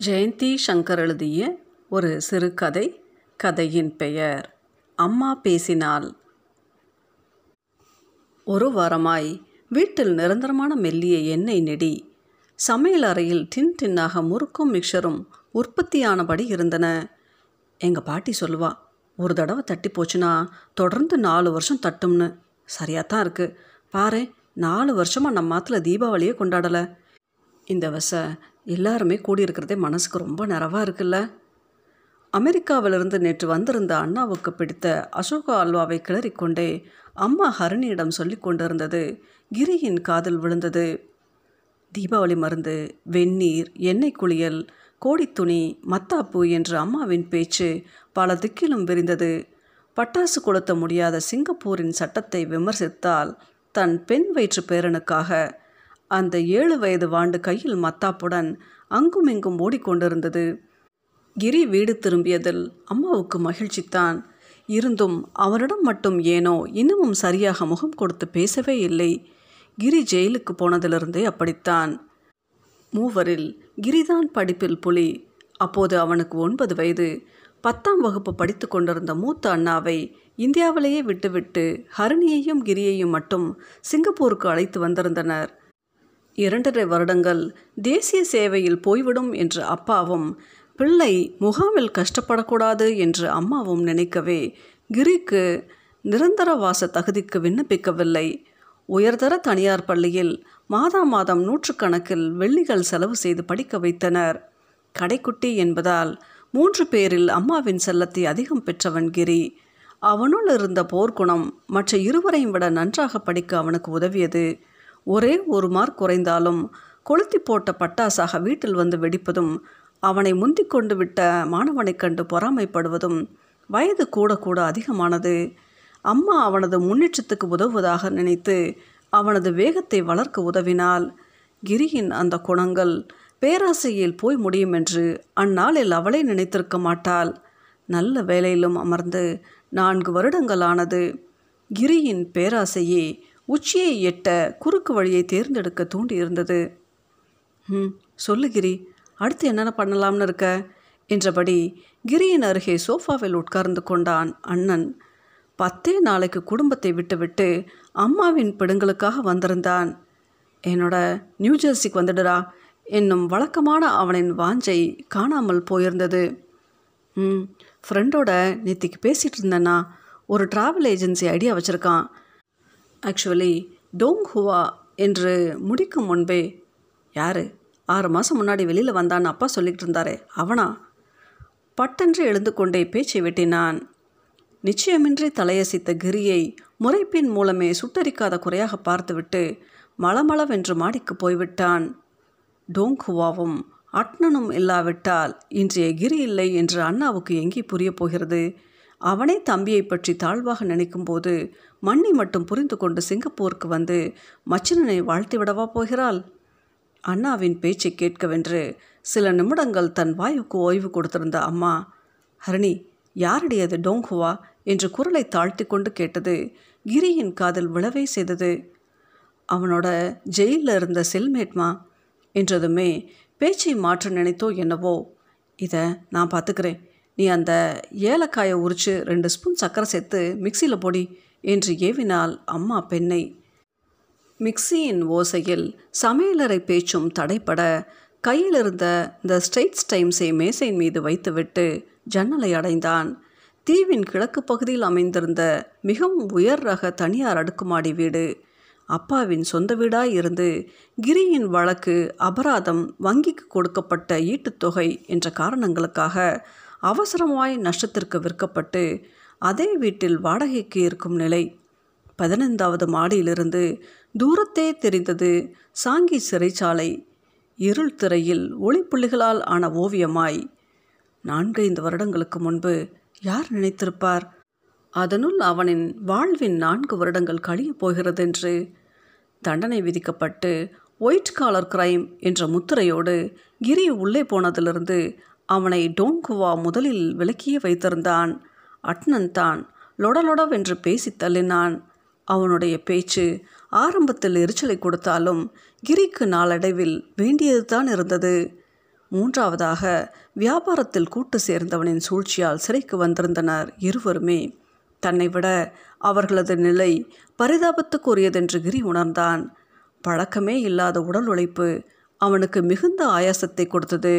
ஜெயந்தி சங்கர் எழுதிய ஒரு சிறுகதை கதையின் பெயர் அம்மா பேசினாள் ஒரு வாரமாய் வீட்டில் நிரந்தரமான மெல்லிய எண்ணெய் நெடி சமையல் அறையில் டின் டின்னாக முறுக்கும் மிக்சரும் உற்பத்தியானபடி இருந்தன. எங்கள் பாட்டி சொல்லுவா ஒரு தடவை தட்டி போச்சுன்னா தொடர்ந்து நாலு வருஷம் தட்டும்னு. சரியாக தான் இருக்குது பாரு நாலு வருஷமாக நம்ம மாத்தில் தீபாவளியே கொண்டாடலை. இந்த வச எல்லாருமே கூடியிருக்கிறதே மனசுக்கு ரொம்ப நிறவாக இருக்குல்ல? அமெரிக்காவிலிருந்து நேற்று வந்திருந்த அண்ணாவுக்கு பிடித்த அசோகா அல்வாவை கிளறிக்கொண்டே அம்மா ஹரணியிடம் சொல்லி கொண்டிருந்தது கிரியின் காதில் விழுந்தது. தீபாவளி மருந்து வெந்நீர் எண்ணெய் குளியல் கோடித்துணி மத்தாப்பு என்று அம்மாவின் பேச்சு பல திக்கிலும் விரிந்தது. பட்டாசு கொளுத்த முடியாத சிங்கப்பூரின் சட்டத்தை விமர்சித்தால் தன் பெண் வயிற்று பேரனுக்காக அந்த ஏழு வயது வாண்டு கையில் மத்தாப்புடன் அங்குமிங்கும் ஓடிக்கொண்டிருந்தது. கிரி வீடு திரும்பியதில் அம்மாவுக்கு மகிழ்ச்சித்தான். இருந்தும் அவனிடம் மட்டும் ஏனோ இன்னமும் சரியாக முகம் கொடுத்து பேசவே இல்லை. கிரி ஜெயிலுக்கு போனதிலிருந்தே அப்படித்தான். மூவரில் கிரிதான் படிப்பில் புலி. அப்போது அவனுக்கு ஒன்பது வயது. பத்தாம் வகுப்பு படித்து கொண்டிருந்த மூத்த அண்ணாவை இந்தியாவிலேயே விட்டுவிட்டு ஹரிணியையும் கிரியையும் மட்டும் சிங்கப்பூருக்கு அழைத்து வந்திருந்தனர். இரண்டரை வருடங்கள் தேசிய சேவையில் போய்விடும் என்று அப்பாவும் பிள்ளை முகாமில் கஷ்டப்படக்கூடாது என்று அம்மாவும் நினைக்கவே கிரிக்கு நிரந்தரவாச தகுதிக்கு விண்ணப்பிக்கவில்லை. உயர்தர தனியார் பள்ளியில் மாதா மாதம் நூற்றுக்கணக்கில் வெள்ளிகள் செலவு செய்து படிக்க வைத்தனர். கடைக்குட்டி என்பதால் மூன்று பேரில் அம்மாவின் செல்லத்தை அதிகம் பெற்றவன் கிரி. அவனுள் இருந்த போர்க்குணம் மற்ற இருவரையும் விட நன்றாக படிக்க அவனுக்கு உதவியது. ஒரே ஒரு மார்க் குறைந்தாலும் கொளுத்தி போட்ட பட்டாசாக வீட்டில் வந்து வெடிப்பதும் அவனை முந்திக் கொண்டு விட்ட மாணவனைக் கண்டு பொறாமைப்படுவதும் வயது கூட கூட அதிகமானது. அம்மா அவனது முன்னேற்றத்துக்கு உதவுவதாக நினைத்து அவனது வேகத்தை வளர்க்க உதவினால் கிரியின் அந்த குணங்கள் பேராசையில் போய் முடியும் என்று அந்நாளில் அவளே நினைத்திருக்க மாட்டாள். நல்ல வேலையிலும் அமர்ந்து நான்கு வருடங்களானது கிரியின் பேராசையே உச்சியை எட்ட குறுக்கு வழியை தேர்ந்தெடுக்க தூண்டியிருந்தது. ம் சொல்லு கிரி அடுத்து என்னென்ன பண்ணலாம்னு இருக்க? என்றபடி கிரியின் அருகே சோஃபாவில் உட்கார்ந்து கொண்டான் அண்ணன். பத்தே நாளைக்கு குடும்பத்தை விட்டுவிட்டு அம்மாவின் பிடுங்களுக்காக வந்திருந்தான். என்னோட நியூ ஜெர்சிக்கு வந்துடுடா என்னும் வழக்கமான அவனின் வாஞ்சை காணாமல் போயிருந்தது. ம் ஃப்ரெண்டோட நேத்திக்கு பேசிகிட்டு இருந்தேன்னா ஒரு ட்ராவல் ஏஜென்சி ஐடியா வச்சுருக்கான். ஆக்சுவலி டோங் ஹுவா என்று முடிக்கும் முன்பே யார்? ஆறு மாதம் முன்னாடி வெளியில் வந்தான்னு அப்பா சொல்லிக்கிட்டு இருந்தாரே அவனா? பட்டென்று எழுந்து கொண்டே பேச்சை வெட்டினான். நிச்சயமின்றி தலையசித்த கிரியை முறைப்பின் மூலமே சுட்டரிக்காத குறையாக பார்த்துவிட்டு மளமளவென்று மாடிக்கு போய்விட்டான். டோங்குவாவும் அட்னனும் இல்லாவிட்டால் இன்றைய கிரி இல்லை என்று அண்ணாவுக்கு எங்கே புரிய போகிறது? அவனே தம்பியை பற்றி தாழ்வாக நினைக்கும்போது மண்ணி மட்டும் புரிந்து கொண்டு சிங்கப்பூருக்கு வந்து மச்சினனை வாழ்த்திவிடவா போகிறாள்? அண்ணாவின் பேச்சை கேட்கவென்று சில நிமிடங்கள் தன் வாயுக்கு ஓய்வு கொடுத்திருந்த அம்மா ஹரணி யாரடி அது டோங்குவா? என்று குரலை தாழ்த்தி கொண்டு கேட்டது கிரியின் காதில் விழவே செய்தது. அவனோட ஜெயிலில் இருந்த செல்மேட்மா என்றதுமே பேச்சை மாற்ற நினைத்தோ என்னவோ? இதை நான் பார்த்துக்கிறேன் நீ அந்த ஏலக்காயை உரித்து ரெண்டு ஸ்பூன் சர்க்கரை சேர்த்து மிக்சியில் பொடி என்று ஏவினாள் அம்மா பெண்ணை. மிக்சியின் ஓசையில் சமையலறை பேச்சும் தடைப்பட கையில் இருந்த இந்த டைம்ஸை மேசையின் மீது வைத்துவிட்டு ஜன்னலை அடைந்தான். தீவின் கிழக்கு பகுதியில் அமைந்திருந்த மிகவும் உயர் ரக தனியார் அடுக்குமாடி வீடு. அப்பாவின் சொந்த வீடாய் இருந்து கிரியின் வழக்கு அபராதம் வங்கிக்கு கொடுக்கப்பட்ட ஈட்டுத்தொகை என்ற காரணங்களுக்காக அவசரமாய் நஷ்டத்திற்கு விற்கப்பட்டு அதே வீட்டில் வாடகைக்கு இருக்கும் நிலை. பதினைந்தாவது மாடியிலிருந்து தூரத்தே தெரிந்தது சாங்கி சிறைச்சாலை. இருள் திரையில் ஒளிப்புள்ளிகளால் ஆன ஓவியமாய். நான்கைந்து வருடங்களுக்கு முன்பு யார் நினைத்திருப்பார்? அதனுள் அவனின் வாழ்வின் நான்கு வருடங்கள் கழியப் போகிறதென்று. தண்டனை விதிக்கப்பட்டு ஒயிட் காலர் கிரைம் என்ற முத்திரையோடு கிரி உள்ளே போனதிலிருந்து அவனை டோங்குவா முதலில் விலக்கியே வைத்திருந்தான். அட்னன் தான் லொடலொடவென்று பேசி தள்ளினான். அவனுடைய பேச்சு ஆரம்பத்தில் எரிச்சலை கொடுத்தாலும் கிரிக்கு நாளடைவில் வேண்டியது தான் இருந்தது. மூன்றாவதாக வியாபாரத்தில் கூட்டு சேர்ந்தவனின் சூழ்ச்சியால் சிறைக்கு வந்திருந்தனர் இருவருமே. தன்னை விட அவர்களது நிலை பரிதாபத்துக்குரியதென்று கிரி உணர்ந்தான். பழக்கமே இல்லாத உடல் உழைப்பு அவனுக்கு மிகுந்த ஆயாசத்தை கொடுத்தது.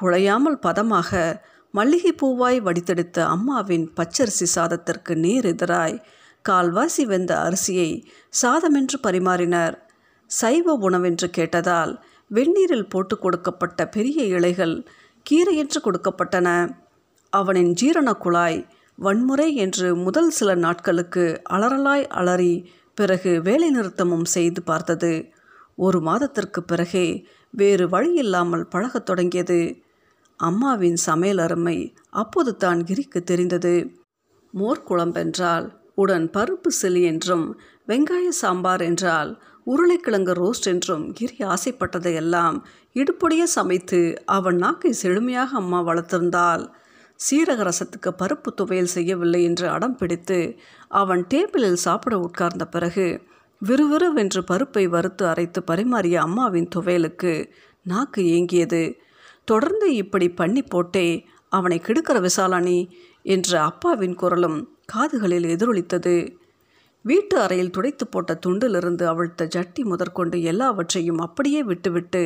குழையாமல் பதமாக மல்லிகை பூவாய் வடித்தெடுத்த அம்மாவின் பச்சரிசி சாதத்திற்கு நேர் எதிராய் கால்வாசி வெந்த அரிசியை சாதமென்று பரிமாறினர். சைவ உணவென்று கேட்டதால் வெந்நீரில் போட்டு கொடுக்கப்பட்ட பெரிய இலைகள் கீரையென்று கொடுக்கப்பட்டன. அவனின் ஜீரண குழாய் வன்முறை என்று முதல் சில நாட்களுக்கு அலறலாய் அலறி பிறகு வேலை நிறுத்தமும் செய்து பார்த்தது. ஒரு மாதத்திற்கு பிறகே வேறு வழியில்லாமல் பழகத் தொடங்கியது. அம்மாவின் சமையல் அருமை அப்போது தான் கிரிக்கு தெரிந்தது. மோர் குழம்பென்றால் உடன் பருப்பு சிலி என்றும் வெங்காய சாம்பார் என்றால் உருளைக்கிழங்கு ரோஸ்ட் என்றும் கிரி ஆசைப்பட்டதையெல்லாம் இடுப்பொடிய சமைத்து அவன் நாக்கை செழுமையாக அம்மா வளர்த்திருந்தாள். சீரக ரசத்துக்கு பருப்பு துவையல் செய்யவில்லை என்று அடம் பிடித்து அவன் டேபிளில் சாப்பிட உட்கார்ந்த பிறகு விறுவிறுவென்று பருப்பை வறுத்து அரைத்து பரிமாறிய அம்மாவின் துவையலுக்கு நாக்கு ஏங்கியது. தொடர்ந்து இப்படி பண்ணி போட்டே அவனை கெடுக்கிற விசாலானி என்ற அப்பாவின் குரலும் காதுகளில் எதிரொலித்தது. வீட்டு அறையில் துடைத்து போட்ட துண்டிலிருந்து அவிழ்த்த ஜட்டி முதற்கொண்டு எல்லாவற்றையும் அப்படியே விட்டுவிட்டு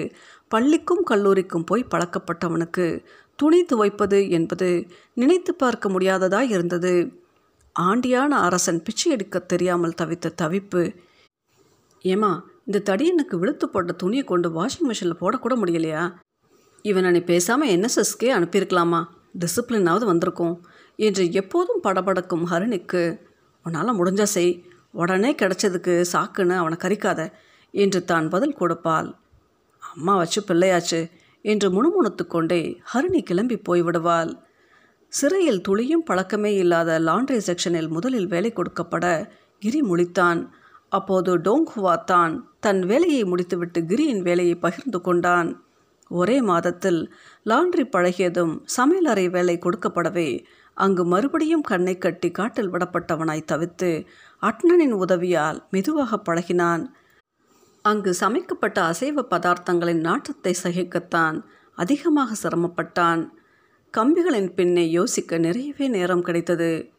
பள்ளிக்கும் கல்லூரிக்கும் போய் பழக்கப்பட்டவனுக்கு துணி துவைப்பது என்பது நினைத்து பார்க்க முடியாததாய் இருந்தது. ஆண்டியான அரசன் பிச்சை எடுக்க தெரியாமல் தவித்த தவிப்பு ஏமா இந்த தடியனுக்கு விழுத்து போட்ட துணியை கொண்டு வாஷிங் மிஷினில் போடக்கூட முடியலையா? இவனை பேசாமல் என்எஸ்எஸ்கே அனுப்பியிருக்கலாமா? டிசிப்ளினாவது வந்திருக்கும். என்று எப்போதும் படபடக்கும் ஹரிணிக்கு உன்னால் முடிஞ்சா செய். உடனே கிடைச்சதுக்கு சாக்குன்னு அவனை கரிக்காத என்று தான் பதில் கொடுப்பாள். அம்மா வச்சு பிள்ளையாச்சு என்று முணுமுணுத்து கொண்டே ஹரிணி கிளம்பி போய்விடுவாள் சிறையில் துளியும் பழக்கமே இல்லாத லாண்ட்ரி செக்ஷனில் முதலில் வேலை கொடுக்கப்பட கிரி முழித்தான். அப்போது டோங்ஹுவா தான் தன் வேலையை முடித்துவிட்டு கிரியின் வேலையை பகிர்ந்து கொண்டான். ஒரே மாதத்தில் லாண்ட்ரி பழகியதும் சமையலறை வேலை கொடுக்கப்படவே அங்கு மறுபடியும் கண்ணை கட்டி காட்டில் விடப்பட்டவனாய் தவித்து அட்னனின் உதவியால் மெதுவாக பழகினான். அங்கு சமைக்கப்பட்ட அசைவ பதார்த்தங்களின் நாற்றத்தை சகிக்கத்தான் அதிகமாக சிரமப்பட்டான். கம்பிகளின் பின்னே யோசிக்க நிறையவே நேரம் கிடைத்தது.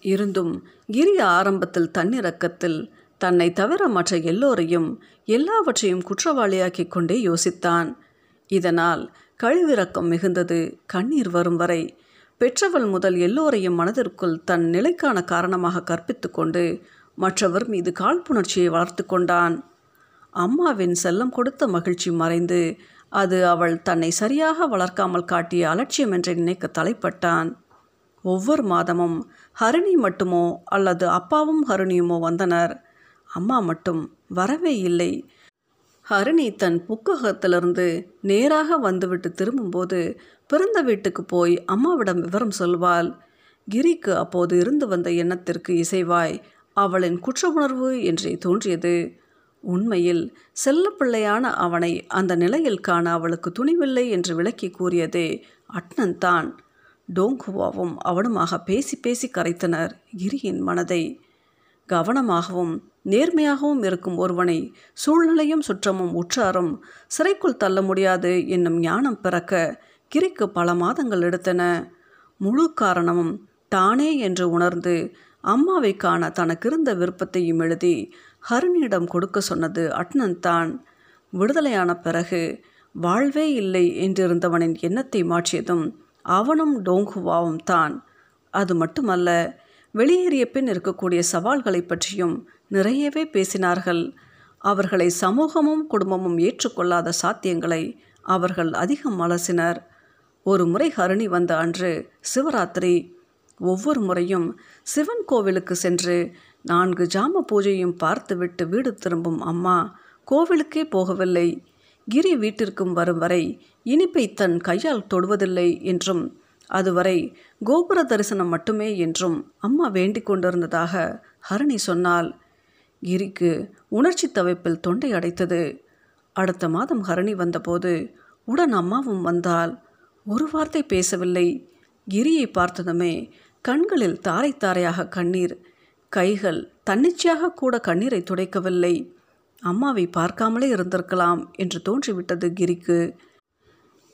இருந்தும் கிரி ஆரம்பத்தில் தன்னிறக்கத்தில் தன்னை தவிர மற்ற எல்லோரையும் எல்லாவற்றையும் குற்றவாளியாக்கிக் கொண்டே யோசித்தான். இதனால் கழிவிறக்கம் மிகுந்தது கண்ணீர் வரும் வரை பெற்றவள் முதல் எல்லோரையும் மனதிற்குள் தன் நிலைக்கான காரணமாக கற்பித்து கொண்டு மற்றவர் மீது காழ்ப்புணர்ச்சியை வளர்த்து கொண்டான். அம்மாவின் செல்லம் கொடுத்த மகிழ்ச்சி மறைந்து அது அவள் தன்னை சரியாக வளர்க்காமல் காட்டிய அலட்சியம் என்று நினைக்க தலைப்பட்டான். ஒவ்வொரு மாதமும் ஹரிணி மட்டுமோ அல்லது அப்பாவும் ஹருணியுமோ வந்தனர். அம்மா மட்டும் வரவே இல்லை. ஹரிணி தன் புக்ககத்திலிருந்து நேராக வந்துவிட்டு திரும்பும்போது பிறந்த வீட்டுக்கு போய் அம்மாவிடம் விவரம் சொல்வாள். கிரிக்கு அப்போது இருந்து வந்த எண்ணத்திற்கு இசைவாய் அவளின் குற்ற உணர்வு என்றே தோன்றியது. உண்மையில் செல்லப்பிள்ளையான அவனை அந்த நிலையில் காண அவளுக்கு துணிவில்லை என்று விளக்கி கூறியதே அட்னன் தான் டோங்குவாவும் அவனுமாக பேசி பேசி கரைத்தனர் கிரியின் மனதை. கவனமாகவும் நேர்மையாகவும் இருக்கும் ஒருவனை சூழ்நிலையும் சுற்றமும் உற்றாரும் சிறைக்குள் தள்ள முடியாது என்னும் ஞானம் பிறக்க கிரிக்கு பல மாதங்கள் எடுத்தன. முழு காரணமும் தானே என்று உணர்ந்து அம்மாவை காண தனக்கிருந்த விருப்பத்தையும் எழுதி ஹரிணியிடம் கொடுக்க சொன்னது அட்னன் தான். விடுதலையான பிறகு வாழ்வே இல்லை என்றிருந்தவனின் எண்ணத்தை மாற்றியதும் அவனும் டோங்குவாவும் தான். அது மட்டுமல்ல வெளியேறிய பின் இருக்கக்கூடிய சவால்களை பற்றியும் நிறையவே பேசினார்கள். அவர்களை சமூகமும் குடும்பமும் ஏற்றுக்கொள்ளாத சாத்தியங்களை அவர்கள் அதிகம் அலசினர். ஒரு முறை ஹரிணி வந்த அன்று சிவராத்திரி ஒவ்வொரு முறையும் சிவன் கோவிலுக்கு சென்று நான்கு ஜாம பூஜையும் பார்த்துவிட்டு வீடு திரும்பும் அம்மா கோவிலுக்கே போகவில்லை. கிரி வீட்டிற்கும் வரும் வரை இனிப்பை தன் கையால் தொடுவதில்லை என்றும் அதுவரை கோபுர தரிசனம் மட்டுமே என்றும் அம்மா வேண்டிக் கொண்டிருந்ததாக ஹரணி சொன்னாள். கிரிக்கு உணர்ச்சி தவிப்பில் தொண்டை அடைத்தது. அடுத்த மாதம் ஹரணி வந்தபோது உடன் அம்மாவும் வந்தால் ஒரு வார்த்தை பேசவில்லை. கிரியை பார்த்ததுமே கண்களில் தாரை தாரையாக கண்ணீர் கைகள் தன்னிச்சையாக கூட கண்ணீரை துடைக்கவில்லை. அம்மாவை பார்க்காமலே இருந்திருக்கலாம் என்று தோன்றிவிட்டது கிரிக்கு.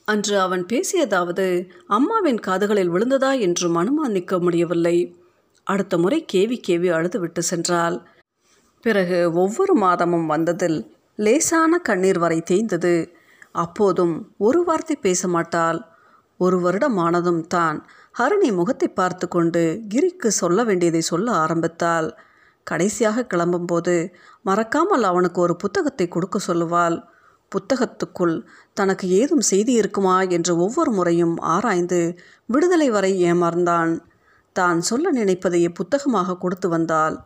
அன்று அவன் பேசியதாவது அம்மாவின் காதுகளில் விழுந்ததா என்றும் அனுமானிக்க முடியவில்லை. அடுத்த முறை கேவி கேவி அழுதுவிட்டு சென்றாள். பிறகு ஒவ்வொரு மாதமும் வந்ததில் லேசான கண்ணீர் வரை தேய்ந்தது. அப்போதும் ஒரு வார்த்தை பேச மாட்டாள். ஒரு வருடம் ஆனதும் தான் ஹரிணி முகத்தை பார்த்து கொண்டு கிரிக்கு சொல்ல வேண்டியதை சொல்ல ஆரம்பித்தாள். கடைசியாக கிளம்பும்போது மறக்காமல் அவனுக்கு ஒரு புத்தகத்தை கொடுக்க சொல்லுவாள். புத்தகத்துக்குள் தனக்கு ஏதும் செய்தி இருக்குமா என்று ஒவ்வொரு முறையும் ஆராய்ந்து விடுதலை வரை ஏமாறந்தான் தான் சொல்ல நினைப்பதையே புத்தகமாக கொடுத்து வந்தாள்.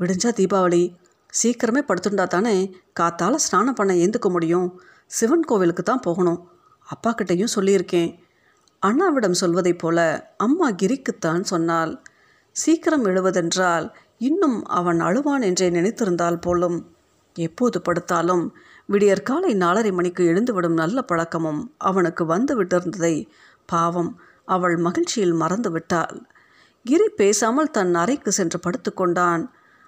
விடிஞ்சா தீபாவளி. சீக்கிரமே படுத்துண்டா தானே? காத்தால் ஸ்நானம் பண்ண ஏந்துக்க முடியும். சிவன் கோவிலுக்கு தான் போகணும். அப்பாக்கிட்டேயும் சொல்லியிருக்கேன். அண்ணாவிடம் சொல்வதைப் போல அம்மா கிரிக்குத்தான் சொன்னாள். சீக்கிரம் எழுவதென்றால் இன்னும் அவன் அழுவான் என்றே நினைத்திருந்தால் போலும். எப்போது படுத்தாலும் விடியற் காலை நாலரை மணிக்கு எழுந்துவிடும் நல்ல பழக்கமும் அவனுக்கு வந்து விட்டிருந்ததை பாவம் அவள் மகிழ்ச்சியில் மறந்து விட்டாள். கிரி பேசாமல் தன் அறைக்கு சென்று படுத்துக்கொண்டான்.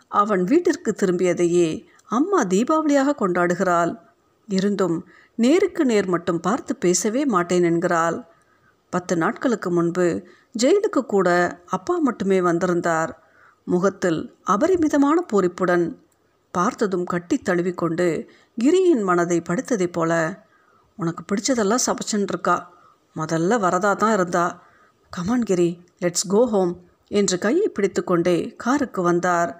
அவன் வீட்டிற்கு திரும்பியதையே அம்மா தீபாவளியாக கொண்டாடுகிறாள். இருந்தும் நேருக்கு நேர் மட்டும் பார்த்து பேசவே மாட்டேன் என்கிறாள். பத்து நாட்களுக்கு முன்பு ஜெயிலுக்கு கூட அப்பா மட்டுமே வந்திருந்தார். முகத்தில் அபரிமிதமான பூரிப்புடன் பார்த்ததும் கட்டி தழுவிக்கொண்டு கிரியின் மனதை படுத்ததைப் போல உனக்கு பிடிச்சதெல்லாம் சமைச்சுன்னு இருக்கா? முதல்ல வரதா தான் இருந்தா. Come on Giri let's go home என்று கையை பிடித்துக்கொண்டே காருக்கு வந்தார்.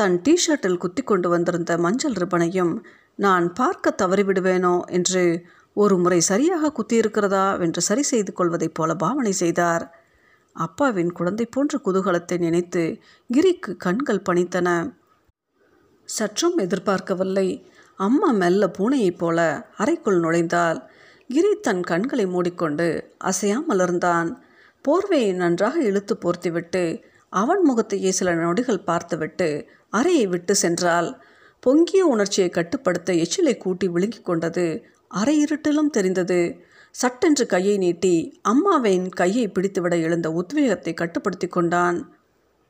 தன் டிஷர்ட்டில் குத்தி கொண்டு வந்திருந்த மஞ்சள் ரிப்பனையும் நான் பார்க்க தவறிவிடுவேனோ என்று ஒரு முறை சரியாக குத்தியிருக்கிறதா? என்று சரி செய்து கொள்வதைப் போல பாவனை செய்தார். அப்பாவின் குழந்தை போன்ற குதூகலத்தை நினைத்து கிரிக்கு கண்கள் பணித்தன. சற்றும் எதிர்பார்க்கவில்லை. அம்மா மெல்ல பூனையைப் போல அறைக்குள் நுழைந்தாள். கிரி தன் கண்களை மூடிக்கொண்டு அசையாமல் இருந்தான். போர்வையை நன்றாக இழுத்து போர்த்திவிட்டு அவன் முகத்தையே சில நொடிகள் பார்த்துவிட்டு அறையை விட்டு சென்றால் பொங்கிய உணர்ச்சியை கட்டுப்படுத்த எச்சிலை கூட்டி விழுங்கிக் கொண்டது அரை இருட்டிலும் தெரிந்தது. சட்டென்று கையை நீட்டி அம்மாவின் கையை பிடித்துவிட எழுந்த உத்வேகத்தை கட்டுப்படுத்தி கொண்டான்.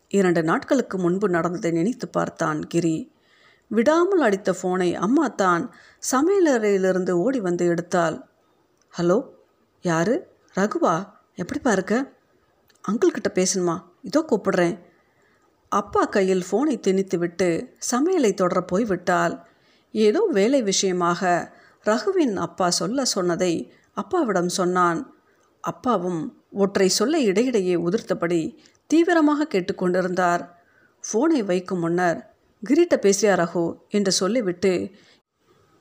இரண்டு நாட்களுக்கு முன்பு நடந்ததை நினைத்து பார்த்தான் கிரி. விடாமல் அடித்த ஃபோனை அம்மா தான் சமையலறையிலிருந்து ஓடி வந்து எடுத்தாள். ஹலோ யாரு? ரகுவா? எப்படிப்பா இருக்க? அங்கிள்கிட்ட பேசணுமா இதோ கூப்பிடுறேன். அப்பா கையில் ஃபோனை திணித்துவிட்டு சமையலை தொடர போய்விட்டால் ஏதோ வேலை விஷயமாக ரகுவின் அப்பா சொல்ல சொன்னதை அப்பாவிடம் சொன்னான். அப்பாவும் ஒற்றை சொல்ல இடையிடையே உதிர்த்தபடி தீவிரமாக கேட்டுக்கொண்டிருந்தார் ஃபோனை வைக்கும் முன்னர் கிரிட்ட பேசியா ரகு? என்று சொல்லிவிட்டு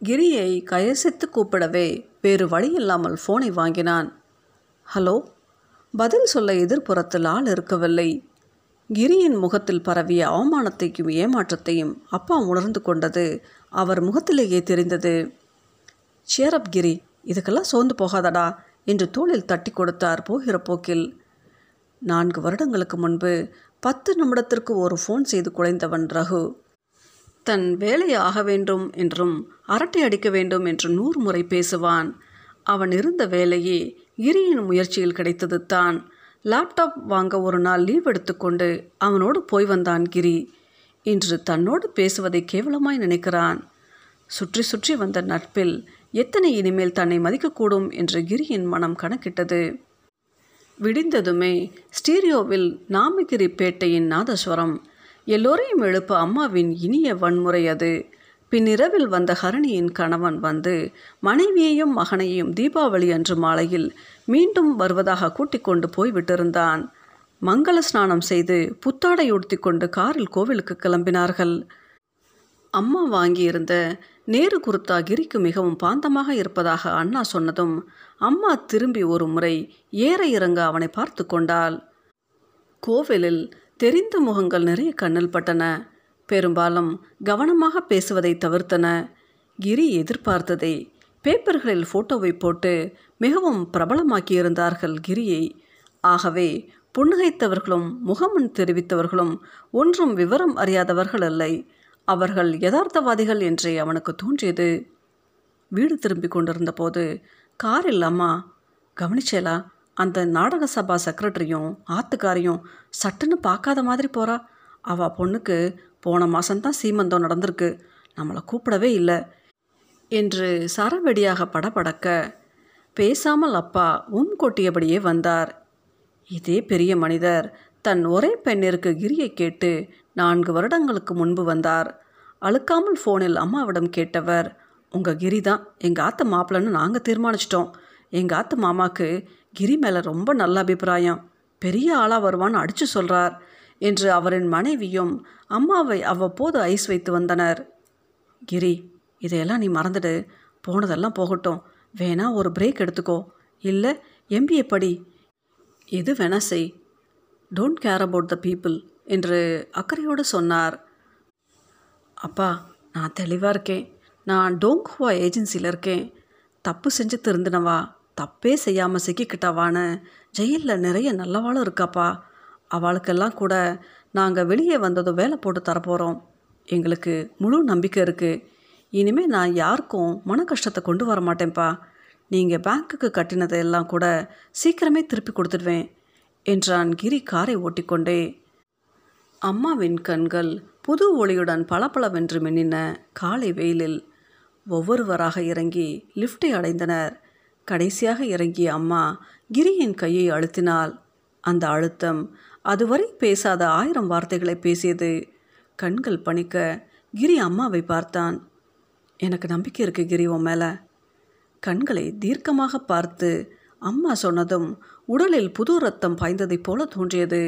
கிரியை கயசித்து கூப்பிடவே வேறு வழியில்லாமல் ஃபோனை வாங்கினான். ஹலோ? பதில் சொல்ல எதிர்ப்புறத்தில் ஆள் இருக்கவில்லை. கிரியின் முகத்தில் பரவிய அவமானத்தையும் ஏமாற்றத்தையும் அப்பா உணர்ந்து கொண்டது அவர் முகத்திலேயே தெரிந்தது. சேரப் கிரி இதுக்கெல்லாம் சோர்ந்து போகாதடா என்று தோளில் தட்டி கொடுத்தார் போகிற போக்கில். நான்கு வருடங்களுக்கு முன்பு பத்து நிமிடத்திற்கு ஒரு ஃபோன் செய்து குலைந்தவன் ரகு. தன் வேலை ஆக வேண்டும் என்றும் அரட்டை அடிக்க வேண்டும் என்று நூறு முறை பேசுவான். அவன் இருந்த வேலையே கிரியின் முயற்சியில் கிடைத்தது தான். லேப்டாப் வாங்க ஒரு நாள் லீவ் எடுத்துக்கொண்டு அவனோடு போய் வந்தான் கிரி. இன்று தன்னோடு பேசுவதை கேவலமாய் நினைக்கிறான். சுற்றி சுற்றி வந்த நட்பில் எத்தனை இனிமேல் தன்னை மதிக்கக்கூடும் என்று கிரியின் மனம் கணக்கிட்டது. விடிந்ததுமே ஸ்டீரியோவில் நாமகிரி பேட்டையின் நாதஸ்வரம். எல்லோரையும் எழுப்ப அம்மாவின் இனிய வன்முறை அது. பின்னிரவில் வந்த ஹரணியின் கணவன் வந்து மனைவியையும் மகனையும் தீபாவளி அன்று மாலையில் மீண்டும் வருவதாக கூட்டிக் கொண்டு போய்விட்டிருந்தான் மங்கள ஸ்நானம் செய்து புத்தாடை உடுத்தி கொண்டு காரில் கோவிலுக்கு கிளம்பினார்கள். அம்மா வாங்கியிருந்த நேரு குருத்தா கிரிக்கு மிகவும் பாந்தமாக இருப்பதாக அண்ணா சொன்னதும் அம்மா திரும்பி ஒரு முறை ஏற இறங்க அவனை பார்த்து கொண்டாள். கோவிலில் தெரிந்த முகங்கள் நிறைய கண்ணில் பட்டன. பெரும்பாலும் கவனமாக பேசுவதை தவிர்த்தன. கிரி எதிர்பார்த்ததை பேப்பர்களில் ஃபோட்டோவை போட்டு மிகவும் பிரபலமாக்கியிருந்தார்கள் கிரியை. ஆகவே புன்னகைத்தவர்களும் முகமன் தெரிவித்தவர்களும் ஒன்றும் விவரம் அறியாதவர்கள் இல்லை. அவர்கள் யதார்த்தவாதிகள் என்றே அவனுக்கு தோன்றியது. வீடு திரும்பி கொண்டிருந்த போது காரில் அம்மா கவனிச்சேலா அந்த நாடக சபா செக்ரட்டரியும் ஆத்துக்காரையும் சட்டுன்னு பார்க்காத மாதிரி போகிறா அவள் பொண்ணுக்கு போன மாதம்தான் சீமந்தம் நடந்திருக்கு. நம்மளை கூப்பிடவே இல்லை. என்று சரவெடியாக படபடக்க பேசாமல் அப்பா உம் கொட்டியபடியே வந்தார். இதே பெரிய மனிதர் தன் ஒரே பெண்ணிற்கு கிரியை கேட்டு நான்கு வருடங்களுக்கு முன்பு வந்தார். அழுக்காமல் ஃபோனில் அம்மாவிடம் கேட்டவர் உங்கள் கிரி தான் எங்கள் ஆத்த மாப்பிள்ளன்னு நாங்கள் தீர்மானிச்சிட்டோம். எங்கள் ஆத்த மாமாக்கு கிரி மேலே ரொம்ப நல்ல அபிப்பிராயம். பெரிய ஆளாக வருவான்னு அடித்து சொல்கிறார் என்று அவரின் மனைவியும் அம்மாவை அவ்வப்போது ஐஸ் வைத்து வந்தனர். கிரி இதையெல்லாம் நீ மறந்துடு. போனதெல்லாம் போகட்டும். வேணா ஒரு பிரேக் எடுத்துக்கோ. இல்லை எம்பிஏ படி. எது வேணா செய். Don't care about the people என்று அக்கறையோடு சொன்னார். அப்பா நான் தெளிவாக இருக்கேன். நான் டோங்குவா ஏஜென்சியில் இருக்கேன். தப்பு செஞ்சு திருந்தினவா. தப்பே செய்யாமல் சிக்கிக்கிட்டவான்னு ஜெயிலில் நிறைய நல்லவாளும் இருக்காப்பா. அவளுக்கெல்லாம் கூட நாங்கள் வெளியே வந்ததும் வேலை போட்டு தரப்போகிறோம் எங்களுக்கு முழு நம்பிக்கை இருக்குது இனிமேல் நான் யாருக்கும் மன கஷ்டத்தை கொண்டு வர மாட்டேன்ப்பா. நீங்கள் பேங்க்குக்கு கட்டினதை எல்லாம் கூட சீக்கிரமே திருப்பி கொடுத்துடுவேன் என்றான் கிரி காரை ஓட்டிக்கொண்டே. அம்மாவின் கண்கள் புது ஒளியுடன் பளபளவென்று மின்னின காலை வெயிலில். ஒவ்வொருவராக இறங்கி லிஃப்டை அடைந்தனர். கடைசியாக இறங்கிய அம்மா கிரியின் கையை அழுத்தினாள். அந்த அழுத்தம் அதுவரை பேசாத ஆயிரம் வார்த்தைகளை பேசியது. கண்கள் பணிக்க கிரி அம்மாவை பார்த்தான். எனக்கு நம்பிக்கை இருக்கு கிரி உன் மேலே. கண்களை தீர்க்கமாக பார்த்து அம்மா சொன்னதும் உடலில் புது ரத்தம் பாய்ந்ததைப் போல தோன்றியது.